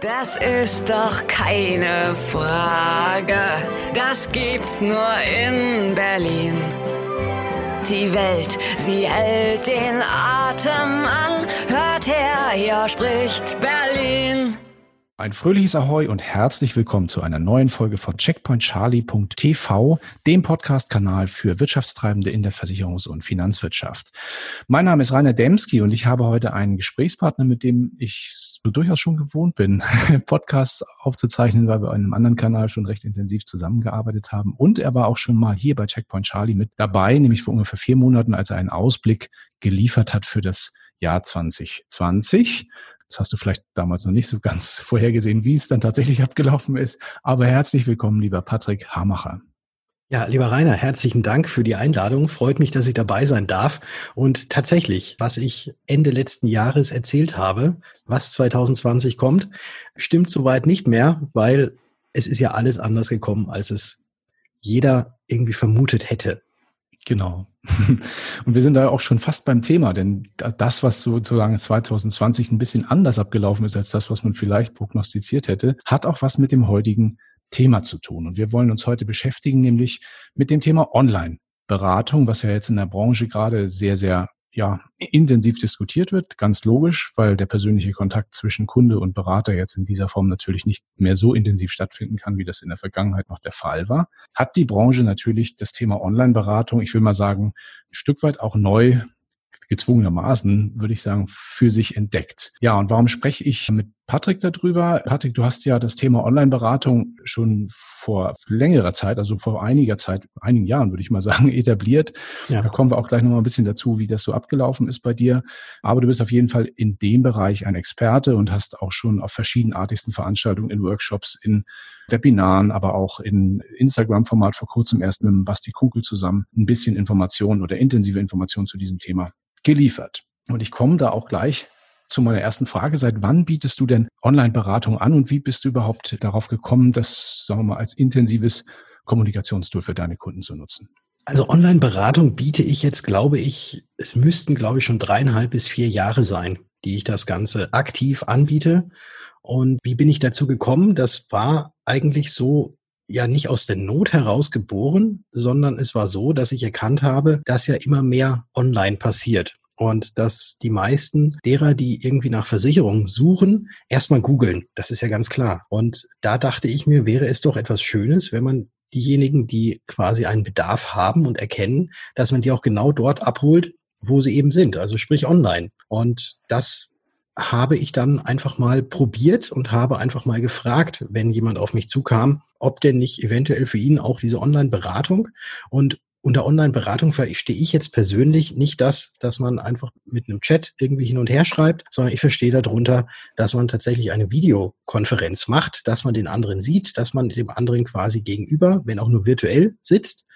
Das ist doch keine Frage. Das gibt's nur in Berlin. Die Welt, sie hält den Atem an. Hört her, hier spricht Berlin. Ein fröhliches Ahoi und herzlich willkommen zu einer neuen Folge von CheckpointCharlie.tv, dem Podcast-Kanal für Wirtschaftstreibende in der Versicherungs- und Finanzwirtschaft. Mein Name ist Rainer Demski und ich habe heute einen Gesprächspartner, mit dem ich durchaus schon gewohnt bin, Podcasts aufzuzeichnen, weil wir auf einem anderen Kanal schon recht intensiv zusammengearbeitet haben. Und er war auch schon mal hier bei Checkpoint Charlie mit dabei, nämlich vor ungefähr vier Monaten, als er einen Ausblick geliefert hat für das Jahr 2020. Das hast du vielleicht damals noch nicht so ganz vorhergesehen, wie es dann tatsächlich abgelaufen ist. Aber herzlich willkommen, lieber Patrick Hamacher. Ja, lieber Rainer, herzlichen Dank für die Einladung. Freut mich, dass ich dabei sein darf. Und tatsächlich, was ich Ende letzten Jahres erzählt habe, was 2020 kommt, stimmt soweit nicht mehr, weil es ist ja alles anders gekommen, als es jeder irgendwie vermutet hätte. Genau. Und wir sind da auch schon fast beim Thema, denn das, was sozusagen 2020 ein bisschen anders abgelaufen ist als das, was man vielleicht prognostiziert hätte, hat auch was mit dem heutigen Thema zu tun. Und wir wollen uns heute beschäftigen, nämlich mit dem Thema Online-Beratung, was ja jetzt in der Branche gerade sehr, sehr ja, intensiv diskutiert wird, ganz logisch, weil der persönliche Kontakt zwischen Kunde und Berater jetzt in dieser Form natürlich nicht mehr so intensiv stattfinden kann, wie das in der Vergangenheit noch der Fall war, hat die Branche natürlich das Thema Online-Beratung, ich will mal sagen, ein Stück weit auch neu gezwungenermaßen, würde ich sagen, für sich entdeckt. Ja, und warum spreche ich mit Patrick darüber? Patrick, du hast ja das Thema Online-Beratung schon vor längerer Zeit, also vor einiger Zeit, einigen Jahren würde ich mal sagen, etabliert. Ja. Da kommen wir auch gleich nochmal ein bisschen dazu, wie das so abgelaufen ist bei dir. Aber du bist auf jeden Fall in dem Bereich ein Experte und hast auch schon auf verschiedenartigsten Veranstaltungen, in Workshops, in Webinaren, aber auch in Instagram-Format vor kurzem erst mit dem Basti Kunkel zusammen ein bisschen Informationen oder intensive Informationen zu diesem Thema geliefert. Und ich komme da auch gleich zu meiner ersten Frage. Seit wann bietest du denn Online-Beratung an und wie bist du überhaupt darauf gekommen, das, sagen wir mal, als intensives Kommunikationstool für deine Kunden zu nutzen? Also Online-Beratung biete ich jetzt, glaube ich, es müssten, glaube ich, schon dreieinhalb bis vier Jahre sein, die ich das Ganze aktiv anbiete. Und wie bin ich dazu gekommen? Das war eigentlich so ja nicht aus der Not heraus geboren, sondern es war so, dass ich erkannt habe, dass ja immer mehr online passiert. Und dass die meisten derer, die irgendwie nach Versicherungen suchen, erstmal googeln. Das ist ja ganz klar. Und da dachte ich mir, wäre es doch etwas Schönes, wenn man diejenigen, die quasi einen Bedarf haben und erkennen, dass man die auch genau dort abholt, wo sie eben sind, also sprich online. Und das habe ich dann einfach mal probiert und habe einfach mal gefragt, wenn jemand auf mich zukam, ob denn nicht eventuell für ihn auch diese Online-Beratung und unter Online-Beratung verstehe ich jetzt persönlich nicht das, dass man einfach mit einem Chat irgendwie hin und her schreibt, sondern ich verstehe darunter, dass man tatsächlich eine Videokonferenz macht, dass man den anderen sieht, dass man dem anderen quasi gegenüber, wenn auch nur virtuell sitzt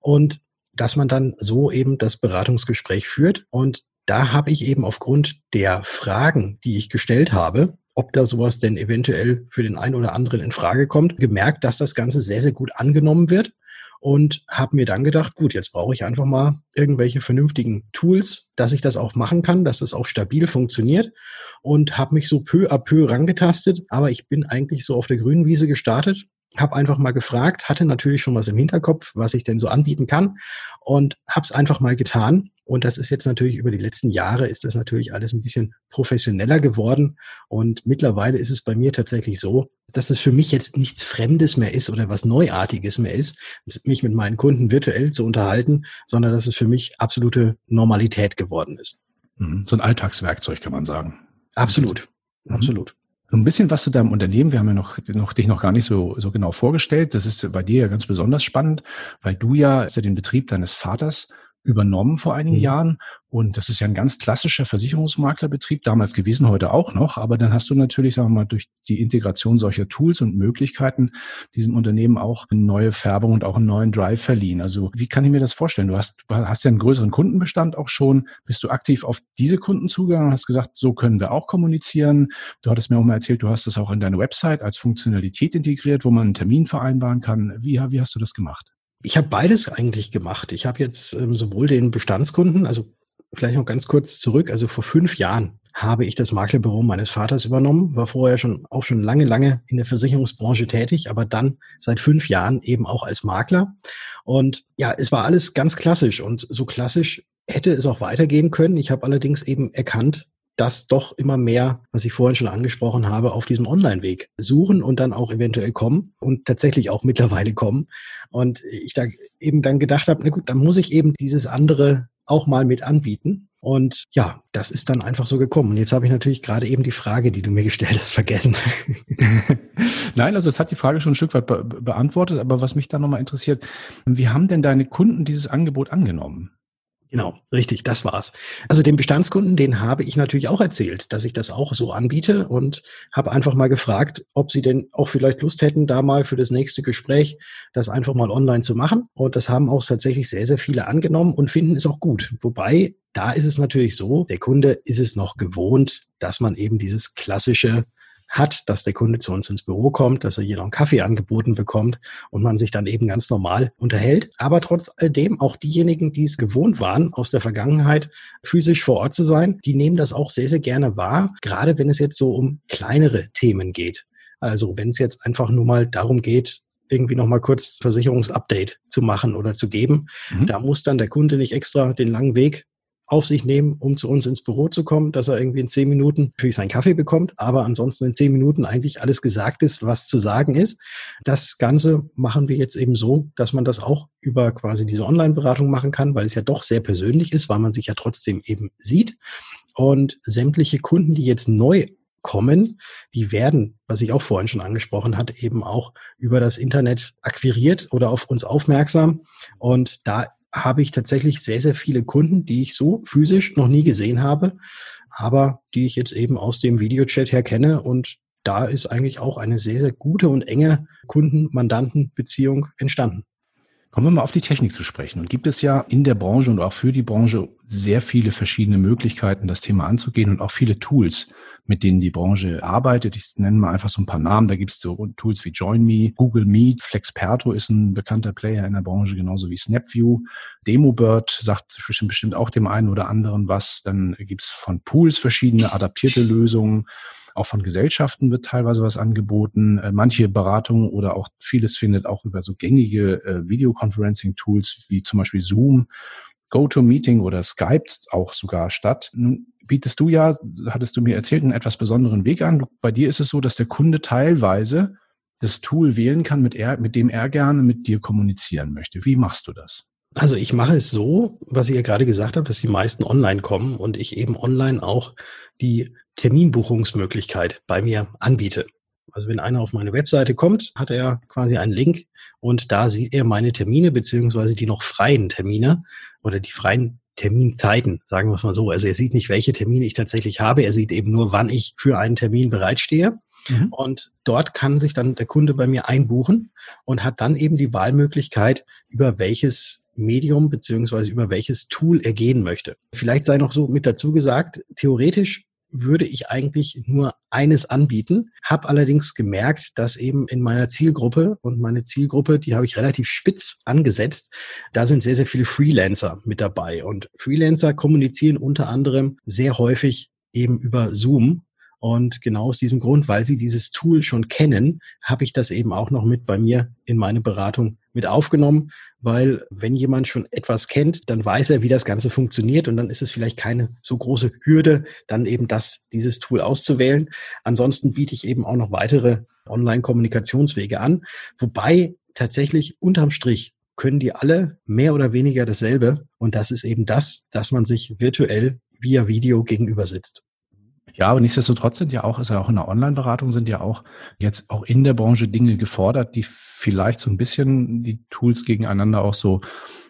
und dass man dann so eben das Beratungsgespräch führt. Und da habe ich eben aufgrund der Fragen, die ich gestellt habe, ob da sowas denn eventuell für den einen oder anderen in Frage kommt, gemerkt, dass das Ganze sehr, sehr gut angenommen wird und habe mir dann gedacht, gut, jetzt brauche ich einfach mal irgendwelche vernünftigen Tools, dass ich das auch machen kann, dass das auch stabil funktioniert und habe mich so peu à peu rangetastet, aber ich bin eigentlich so auf der grünen Wiese gestartet habe einfach mal gefragt, hatte natürlich schon was im Hinterkopf, was ich denn so anbieten kann und habe es einfach mal getan. Und das ist jetzt natürlich über die letzten Jahre ist das natürlich alles ein bisschen professioneller geworden. Und mittlerweile ist es bei mir tatsächlich so, dass es für mich jetzt nichts Fremdes mehr ist oder was Neuartiges mehr ist, mich mit meinen Kunden virtuell zu unterhalten, sondern dass es für mich absolute Normalität geworden ist. Mhm. So ein Alltagswerkzeug kann man sagen. Absolut. Mhm. Absolut. Ein bisschen was zu deinem Unternehmen. Wir haben ja noch, noch dich noch gar nicht so, so genau vorgestellt. Das ist bei dir ja ganz besonders spannend, weil du ja, ja den Betrieb deines Vaters übernommen vor einigen mhm. Jahren. Und das ist ja ein ganz klassischer Versicherungsmaklerbetrieb, damals gewesen, heute auch noch. Aber dann hast du natürlich, sagen wir mal, durch die Integration solcher Tools und Möglichkeiten diesem Unternehmen auch eine neue Färbung und auch einen neuen Drive verliehen. Also wie kann ich mir das vorstellen? Du hast, hast ja einen größeren Kundenbestand auch schon. Bist du aktiv auf diese Kunden zugegangen und hast gesagt, so können wir auch kommunizieren? Du hattest mir auch mal erzählt, du hast das auch in deine Website als Funktionalität integriert, wo man einen Termin vereinbaren kann. Wie, wie hast du das gemacht? Ich habe beides eigentlich gemacht. Ich habe jetzt ähm, sowohl den Bestandskunden, also vielleicht noch ganz kurz zurück. Also vor fünf Jahren habe ich das Maklerbüro meines Vaters übernommen, war vorher schon auch schon lange, lange in der Versicherungsbranche tätig, aber dann seit fünf Jahren eben auch als Makler. Und ja, es war alles ganz klassisch und so klassisch hätte es auch weitergehen können. Ich habe allerdings eben erkannt, dass doch immer mehr, was ich vorhin schon angesprochen habe, auf diesem Online-Weg suchen und dann auch eventuell kommen und tatsächlich auch mittlerweile kommen. Und ich da eben dann gedacht habe, na gut, dann muss ich eben dieses andere auch mal mit anbieten. Und ja, das ist dann einfach so gekommen. Und jetzt habe ich natürlich gerade eben die Frage, die du mir gestellt hast, vergessen. Nein, also es hat die Frage schon ein Stück weit be beantwortet, aber was mich da nochmal interessiert, wie haben denn deine Kunden dieses Angebot angenommen? Genau, richtig, das war's. Also den Bestandskunden, den habe ich natürlich auch erzählt, dass ich das auch so anbiete und habe einfach mal gefragt, ob sie denn auch vielleicht Lust hätten, da mal für das nächste Gespräch das einfach mal online zu machen. Und das haben auch tatsächlich sehr, sehr viele angenommen und finden es auch gut. Wobei, da ist es natürlich so, der Kunde ist es noch gewohnt, dass man eben dieses klassische hat, dass der Kunde zu uns ins Büro kommt, dass er hier noch einen Kaffee angeboten bekommt und man sich dann eben ganz normal unterhält. Aber trotz alledem auch diejenigen, die es gewohnt waren, aus der Vergangenheit physisch vor Ort zu sein, die nehmen das auch sehr, sehr gerne wahr, gerade wenn es jetzt so um kleinere Themen geht. Also wenn es jetzt einfach nur mal darum geht, irgendwie nochmal kurz Versicherungsupdate zu machen oder zu geben. Mhm. Da muss dann der Kunde nicht extra den langen Weg auf sich nehmen, um zu uns ins Büro zu kommen, dass er irgendwie in zehn Minuten natürlich seinen Kaffee bekommt, aber ansonsten in zehn Minuten eigentlich alles gesagt ist, was zu sagen ist. Das Ganze machen wir jetzt eben so, dass man das auch über quasi diese Online-Beratung machen kann, weil es ja doch sehr persönlich ist, weil man sich ja trotzdem eben sieht. Und sämtliche Kunden, die jetzt neu kommen, die werden, was ich auch vorhin schon angesprochen hatte, eben auch über das Internet akquiriert oder auf uns aufmerksam. Und da habe ich tatsächlich sehr, sehr viele Kunden, die ich so physisch noch nie gesehen habe, aber die ich jetzt eben aus dem Videochat her kenne und da ist eigentlich auch eine sehr, sehr gute und enge Kunden-Mandanten-Beziehung entstanden. Kommen wir mal auf die Technik zu sprechen. Und gibt es ja in der Branche und auch für die Branche sehr viele verschiedene Möglichkeiten, das Thema anzugehen und auch viele Tools, mit denen die Branche arbeitet. Ich nenne mal einfach so ein paar Namen. Da gibt es so Tools wie JoinMe, Google Meet, Flexperto ist ein bekannter Player in der Branche, genauso wie Snapview. DemoBird sagt bestimmt auch dem einen oder anderen was. Dann gibt es von Pools verschiedene adaptierte Lösungen. Auch von Gesellschaften wird teilweise was angeboten. Äh, manche Beratungen oder auch vieles findet auch über so gängige äh, Videoconferencing-Tools wie zum Beispiel Zoom, GoToMeeting oder Skype auch sogar statt. Nun bietest du ja, hattest du mir erzählt, einen etwas besonderen Weg an. Bei dir ist es so, dass der Kunde teilweise das Tool wählen kann, mit, er, mit dem er gerne mit dir kommunizieren möchte. Wie machst du das? Also ich mache es so, was ich ja gerade gesagt habe, dass die meisten online kommen und ich eben online auch die Terminbuchungsmöglichkeit bei mir anbiete. Also wenn einer auf meine Webseite kommt, hat er quasi einen Link und da sieht er meine Termine beziehungsweise die noch freien Termine oder die freien Terminzeiten, sagen wir es mal so. Also er sieht nicht, welche Termine ich tatsächlich habe. Er sieht eben nur, wann ich für einen Termin bereitstehe. Mhm. Und dort kann sich dann der Kunde bei mir einbuchen und hat dann eben die Wahlmöglichkeit, über welches Medium beziehungsweise über welches Tool er gehen möchte. Vielleicht sei noch so mit dazu gesagt, theoretisch würde ich eigentlich nur eines anbieten, habe allerdings gemerkt, dass eben in meiner Zielgruppe und meine Zielgruppe, die habe ich relativ spitz angesetzt, da sind sehr, sehr viele Freelancer mit dabei. Und Freelancer kommunizieren unter anderem sehr häufig eben über Zoom. Und genau aus diesem Grund, weil sie dieses Tool schon kennen, habe ich das eben auch noch mit bei mir in meine Beratung mit aufgenommen, weil wenn jemand schon etwas kennt, dann weiß er, wie das Ganze funktioniert und dann ist es vielleicht keine so große Hürde, dann eben das, dieses Tool auszuwählen. Ansonsten biete ich eben auch noch weitere Online-Kommunikationswege an, wobei tatsächlich unterm Strich können die alle mehr oder weniger dasselbe und das ist eben das, dass man sich virtuell via Video gegenüber sitzt. Ja, aber nichtsdestotrotz sind ja auch, ist ja auch in der Online-Beratung sind ja auch jetzt auch in der Branche Dinge gefordert, die vielleicht so ein bisschen die Tools gegeneinander auch so,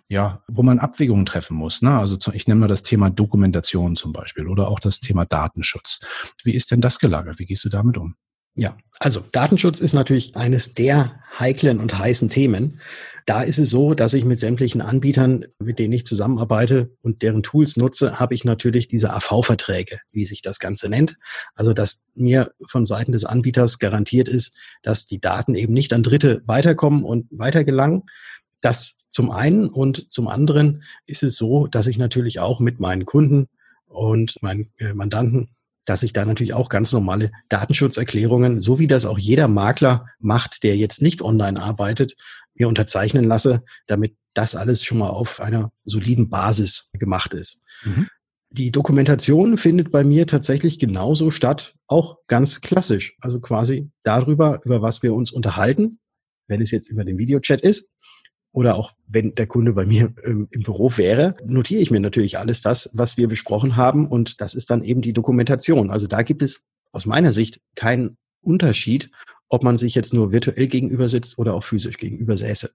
ja, wo man Abwägungen treffen muss. Ne? Also ich nenne mal das Thema Dokumentation zum Beispiel oder auch das Thema Datenschutz. Wie ist denn das gelagert? Wie gehst du damit um? Ja, also Datenschutz ist natürlich eines der heiklen und heißen Themen. Da ist es so, dass ich mit sämtlichen Anbietern, mit denen ich zusammenarbeite und deren Tools nutze, habe ich natürlich diese AV-Verträge, wie sich das Ganze nennt. Also, dass mir von Seiten des Anbieters garantiert ist, dass die Daten eben nicht an Dritte weiterkommen und weitergelangen. Das zum einen und zum anderen ist es so, dass ich natürlich auch mit meinen Kunden und meinen äh, Mandanten, dass ich da natürlich auch ganz normale Datenschutzerklärungen, so wie das auch jeder Makler macht, der jetzt nicht online arbeitet, mir unterzeichnen lasse, damit das alles schon mal auf einer soliden Basis gemacht ist. Mhm. Die Dokumentation findet bei mir tatsächlich genauso statt, auch ganz klassisch. Also quasi darüber, über was wir uns unterhalten, wenn es jetzt über den Videochat ist oder auch wenn der Kunde bei mir im, im, Büro wäre, notiere ich mir natürlich alles das, was wir besprochen haben und das ist dann eben die Dokumentation. Also da gibt es aus meiner Sicht keinen Unterschied, ob man sich jetzt nur virtuell gegenüber sitzt oder auch physisch gegenüber säße.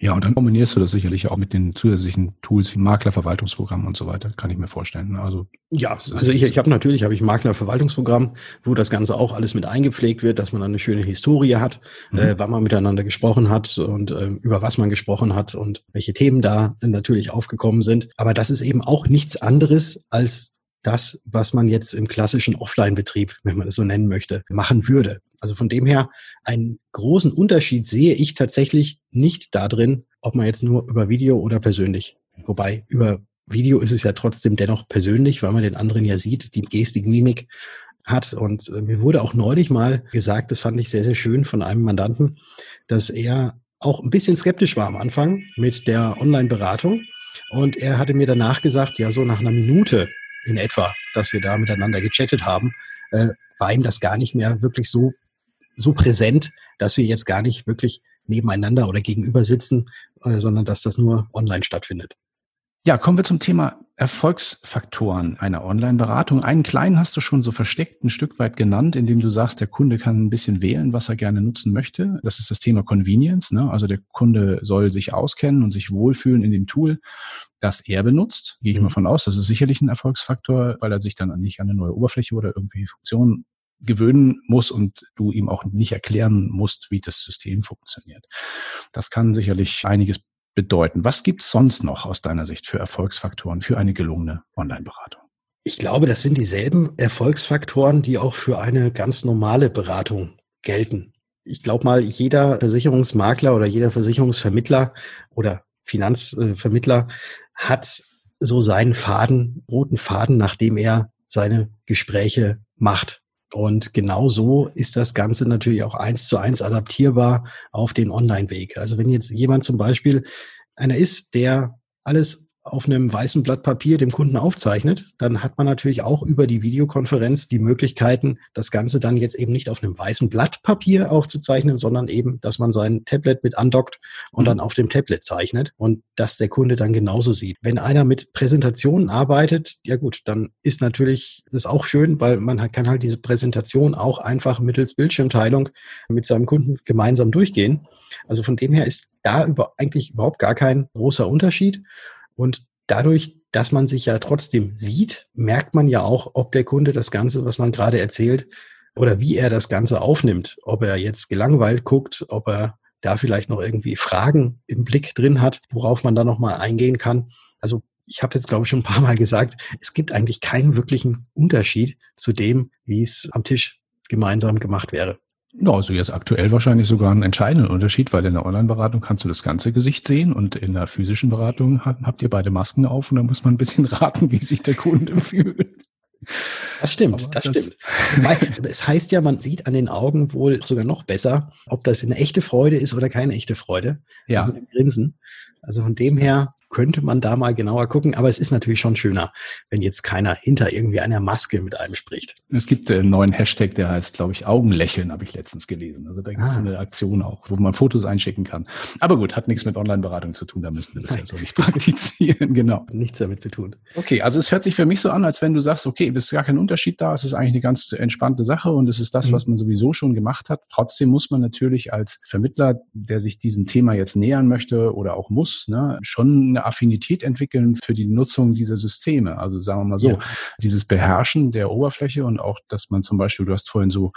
Ja, und dann kombinierst du das sicherlich auch mit den zusätzlichen Tools wie Maklerverwaltungsprogramm und so weiter, kann ich mir vorstellen. Ne? Also ja, also ich, ich habe natürlich habe ich Maklerverwaltungsprogramm, wo das Ganze auch alles mit eingepflegt wird, dass man eine schöne Historie hat, mhm. äh, wann man miteinander gesprochen hat und äh, über was man gesprochen hat und welche Themen da natürlich aufgekommen sind. Aber das ist eben auch nichts anderes als das, was man jetzt im klassischen Offline-Betrieb, wenn man es so nennen möchte, machen würde. Also von dem her, einen großen Unterschied sehe ich tatsächlich nicht darin, ob man jetzt nur über Video oder persönlich. Wobei über Video ist es ja trotzdem dennoch persönlich, weil man den anderen ja sieht, die Gestik, Mimik hat. Und äh, mir wurde auch neulich mal gesagt, das fand ich sehr, sehr schön von einem Mandanten, dass er auch ein bisschen skeptisch war am Anfang mit der Online-Beratung. Und er hatte mir danach gesagt, ja, so nach einer Minute in etwa, dass wir da miteinander gechattet haben, äh, war ihm das gar nicht mehr wirklich so so präsent, dass wir jetzt gar nicht wirklich nebeneinander oder gegenüber sitzen, äh, sondern dass das nur online stattfindet. Ja, kommen wir zum Thema Erfolgsfaktoren einer Online-Beratung. Einen kleinen hast du schon so versteckt ein Stück weit genannt, indem du sagst, der Kunde kann ein bisschen wählen, was er gerne nutzen möchte. Das ist das Thema Convenience. Ne? Also der Kunde soll sich auskennen und sich wohlfühlen in dem Tool, das er benutzt. Gehe ich mhm. mal von aus. Das ist sicherlich ein Erfolgsfaktor, weil er sich dann nicht an eine neue Oberfläche oder irgendwie Funktionen gewöhnen muss und du ihm auch nicht erklären musst, wie das System funktioniert. Das kann sicherlich einiges bedeuten. Was gibt es sonst noch aus deiner Sicht für Erfolgsfaktoren für eine gelungene Online-Beratung? Ich glaube, das sind dieselben Erfolgsfaktoren, die auch für eine ganz normale Beratung gelten. Ich glaube mal, jeder Versicherungsmakler oder jeder Versicherungsvermittler oder Finanzvermittler hat so seinen Faden, roten Faden, nachdem er seine Gespräche macht. Und genau so ist das Ganze natürlich auch eins zu eins adaptierbar auf den Online-Weg. Also wenn jetzt jemand zum Beispiel einer ist, der alles auf einem weißen Blatt Papier dem Kunden aufzeichnet, dann hat man natürlich auch über die Videokonferenz die Möglichkeiten, das Ganze dann jetzt eben nicht auf einem weißen Blatt Papier aufzuzeichnen, sondern eben, dass man sein Tablet mit andockt und mhm. dann auf dem Tablet zeichnet und dass der Kunde dann genauso sieht. Wenn einer mit Präsentationen arbeitet, ja gut, dann ist natürlich das auch schön, weil man kann halt diese Präsentation auch einfach mittels Bildschirmteilung mit seinem Kunden gemeinsam durchgehen. Also von dem her ist da über, eigentlich überhaupt gar kein großer Unterschied. Und dadurch, dass man sich ja trotzdem sieht, merkt man ja auch, ob der Kunde das Ganze, was man gerade erzählt, oder wie er das Ganze aufnimmt. Ob er jetzt gelangweilt guckt, ob er da vielleicht noch irgendwie Fragen im Blick drin hat, worauf man da nochmal eingehen kann. Also ich habe jetzt, glaube ich, schon ein paar Mal gesagt, es gibt eigentlich keinen wirklichen Unterschied zu dem, wie es am Tisch gemeinsam gemacht wäre. Ja, also jetzt aktuell wahrscheinlich sogar einen entscheidenden Unterschied, weil in der Online-Beratung kannst du das ganze Gesicht sehen und in der physischen Beratung habt ihr beide Masken auf und da muss man ein bisschen raten, wie sich der Kunde fühlt. Das stimmt, das, das stimmt. Es heißt ja, man sieht an den Augen wohl sogar noch besser, ob das eine echte Freude ist oder keine echte Freude. Ja. Mit dem Grinsen. Also von dem her könnte man da mal genauer gucken. Aber es ist natürlich schon schöner, wenn jetzt keiner hinter irgendwie einer Maske mit einem spricht. Es gibt einen neuen Hashtag, der heißt, glaube ich, Augenlächeln, habe ich letztens gelesen. Also da gibt es ah. eine Aktion auch, wo man Fotos einschicken kann. Aber gut, hat nichts mit Online-Beratung zu tun, da müssten wir das Nein. ja so nicht praktizieren. genau. Nichts damit zu tun. Okay, also es hört sich für mich so an, als wenn du sagst, okay, es ist gar kein Unterschied da, es ist eigentlich eine ganz entspannte Sache und es ist das, mhm. was man sowieso schon gemacht hat. Trotzdem muss man natürlich als Vermittler, der sich diesem Thema jetzt nähern möchte oder auch muss, ne, schon eine Affinität entwickeln für die Nutzung dieser Systeme. Also sagen wir mal so, ja. dieses Beherrschen der Oberfläche und auch, dass man zum Beispiel, du hast vorhin so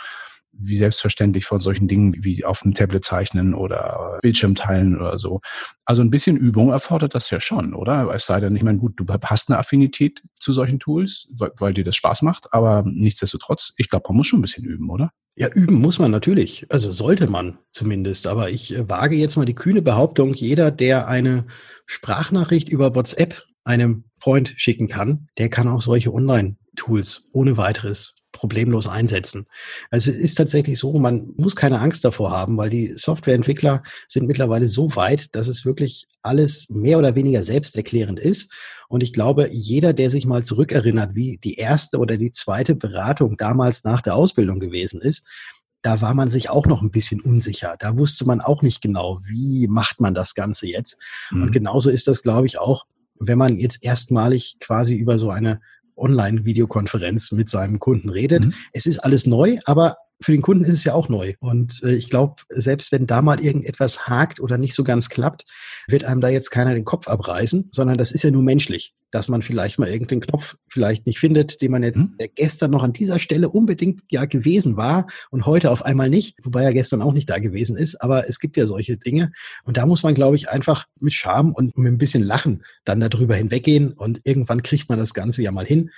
wie selbstverständlich von solchen Dingen wie auf dem Tablet zeichnen oder Bildschirm teilen oder so. Also ein bisschen Übung erfordert das ja schon, oder? Es sei denn, ich meine, gut, du hast eine Affinität zu solchen Tools, weil, weil dir das Spaß macht, aber nichtsdestotrotz, ich glaube, man muss schon ein bisschen üben, oder? Ja, üben muss man natürlich. Also sollte man zumindest. Aber ich äh, wage jetzt mal die kühne Behauptung, jeder, der eine Sprachnachricht über WhatsApp einem Freund schicken kann, der kann auch solche Online-Tools ohne weiteres problemlos einsetzen. Also es ist tatsächlich so, man muss keine Angst davor haben, weil die Softwareentwickler sind mittlerweile so weit, dass es wirklich alles mehr oder weniger selbsterklärend ist. Und ich glaube, jeder, der sich mal zurückerinnert, wie die erste oder die zweite Beratung damals nach der Ausbildung gewesen ist, da war man sich auch noch ein bisschen unsicher. Da wusste man auch nicht genau, wie macht man das Ganze jetzt. Mhm. Und genauso ist das, glaube ich, auch, wenn man jetzt erstmalig quasi über so eine Online-Videokonferenz mit seinem Kunden redet. Mhm. Es ist alles neu, aber für den Kunden ist es ja auch neu. Und äh, ich glaube, selbst wenn da mal irgendetwas hakt oder nicht so ganz klappt, wird einem da jetzt keiner den Kopf abreißen, sondern das ist ja nur menschlich, dass man vielleicht mal irgendeinen Knopf vielleicht nicht findet, den man jetzt hm? gestern noch an dieser Stelle unbedingt ja gewesen war und heute auf einmal nicht, wobei er gestern auch nicht da gewesen ist. Aber es gibt ja solche Dinge. Und da muss man, glaube ich, einfach mit Charme und mit ein bisschen Lachen dann darüber hinweggehen und irgendwann kriegt man das Ganze ja mal hin.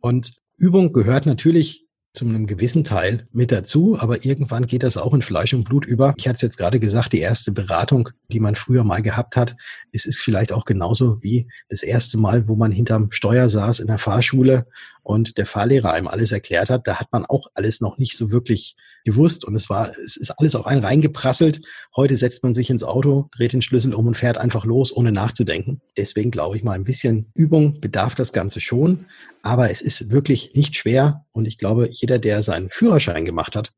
Und Übung gehört natürlich zu einem gewissen Teil mit dazu, aber irgendwann geht das auch in Fleisch und Blut über. Ich hatte es jetzt gerade gesagt, die erste Beratung, die man früher mal gehabt hat, es ist vielleicht auch genauso wie das erste Mal, wo man hinterm Steuer saß in der Fahrschule und der Fahrlehrer einem alles erklärt hat. Da hat man auch alles noch nicht so wirklich gewusst und es war, es ist alles auf einen reingeprasselt. Heute setzt man sich ins Auto, dreht den Schlüssel um und fährt einfach los, ohne nachzudenken. Deswegen glaube ich mal, ein bisschen Übung bedarf das Ganze schon, aber es ist wirklich nicht schwer und ich glaube, jeder, der seinen Führerschein gemacht hat,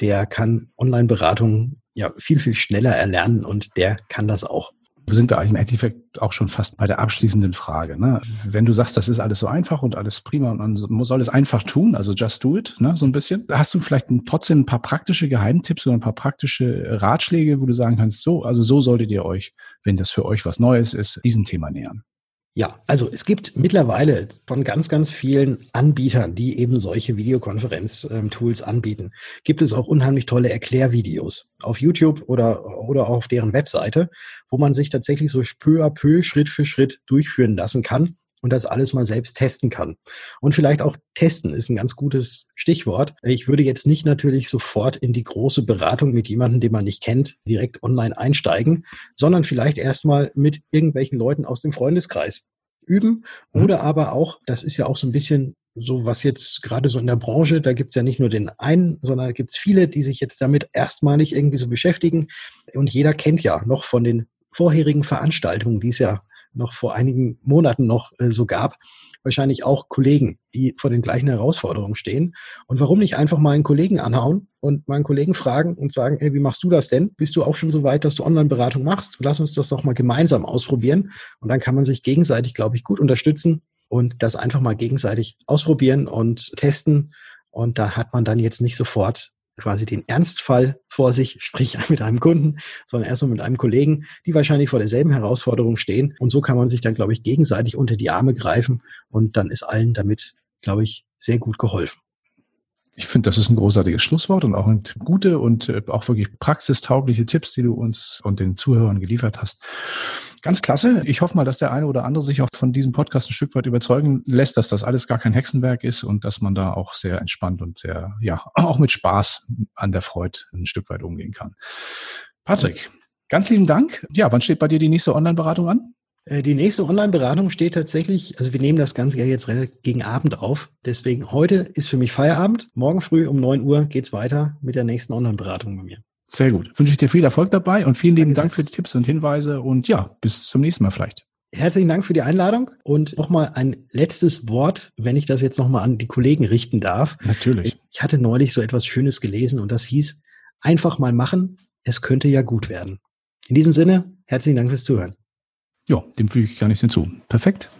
der kann Online-Beratungen ja viel, viel schneller erlernen und der kann das auch sind wir eigentlich im Endeffekt auch schon fast bei der abschließenden Frage. Ne? Wenn du sagst, das ist alles so einfach und alles prima und man soll es einfach tun, also just do it, ne? so ein bisschen. Hast du vielleicht trotzdem ein paar praktische Geheimtipps oder ein paar praktische Ratschläge, wo du sagen kannst, so, also so solltet ihr euch, wenn das für euch was Neues ist, diesem Thema nähern? Ja, also es gibt mittlerweile von ganz, ganz vielen Anbietern, die eben solche Videokonferenz-Tools anbieten, gibt es auch unheimlich tolle Erklärvideos auf YouTube oder, oder auf deren Webseite, wo man sich tatsächlich so peu à peu, Schritt für Schritt durchführen lassen kann und das alles mal selbst testen kann. Und vielleicht auch testen ist ein ganz gutes Stichwort. Ich würde jetzt nicht natürlich sofort in die große Beratung mit jemandem, den man nicht kennt, direkt online einsteigen, sondern vielleicht erstmal mit irgendwelchen Leuten aus dem Freundeskreis üben mhm. oder aber auch, das ist ja auch so ein bisschen so was jetzt gerade so in der Branche, da gibt's ja nicht nur den einen, sondern gibt's viele, die sich jetzt damit erstmalig irgendwie so beschäftigen. Und jeder kennt ja noch von den vorherigen Veranstaltungen, die es ja noch vor einigen Monaten noch äh, so gab, wahrscheinlich auch Kollegen, die vor den gleichen Herausforderungen stehen. Und warum nicht einfach mal einen Kollegen anhauen und mal einen Kollegen fragen und sagen, hey, wie machst du das denn? Bist du auch schon so weit, dass du Online-Beratung machst? Lass uns das doch mal gemeinsam ausprobieren. Und dann kann man sich gegenseitig, glaube ich, gut unterstützen und das einfach mal gegenseitig ausprobieren und testen. Und da hat man dann jetzt nicht sofort quasi den Ernstfall vor sich, sprich mit einem Kunden, sondern erst mal mit einem Kollegen, die wahrscheinlich vor derselben Herausforderung stehen. Und so kann man sich dann, glaube ich, gegenseitig unter die Arme greifen und dann ist allen damit, glaube ich, sehr gut geholfen. Ich finde, das ist ein großartiges Schlusswort und auch gute und äh, auch wirklich praxistaugliche Tipps, die du uns und den Zuhörern geliefert hast. Ganz klasse. Ich hoffe mal, dass der eine oder andere sich auch von diesem Podcast ein Stück weit überzeugen lässt, dass das alles gar kein Hexenwerk ist und dass man da auch sehr entspannt und sehr, ja, auch mit Spaß an der Freude ein Stück weit umgehen kann. Patrick, ganz lieben Dank. Ja, wann steht bei dir die nächste Online-Beratung an? Äh, die nächste Online-Beratung steht tatsächlich, also wir nehmen das Ganze ja jetzt gegen Abend auf. Deswegen heute ist für mich Feierabend. Morgen früh um neun Uhr geht's weiter mit der nächsten Online-Beratung bei mir. Sehr gut. Wünsche ich dir viel Erfolg dabei und vielen lieben Dank für die Tipps und Hinweise und ja, bis zum nächsten Mal vielleicht. Herzlichen Dank für die Einladung und nochmal ein letztes Wort, wenn ich das jetzt nochmal an die Kollegen richten darf. Natürlich. Ich hatte neulich so etwas Schönes gelesen und das hieß, einfach mal machen, es könnte ja gut werden. In diesem Sinne, herzlichen Dank fürs Zuhören. Ja, dem füge ich gar nichts hinzu. Perfekt.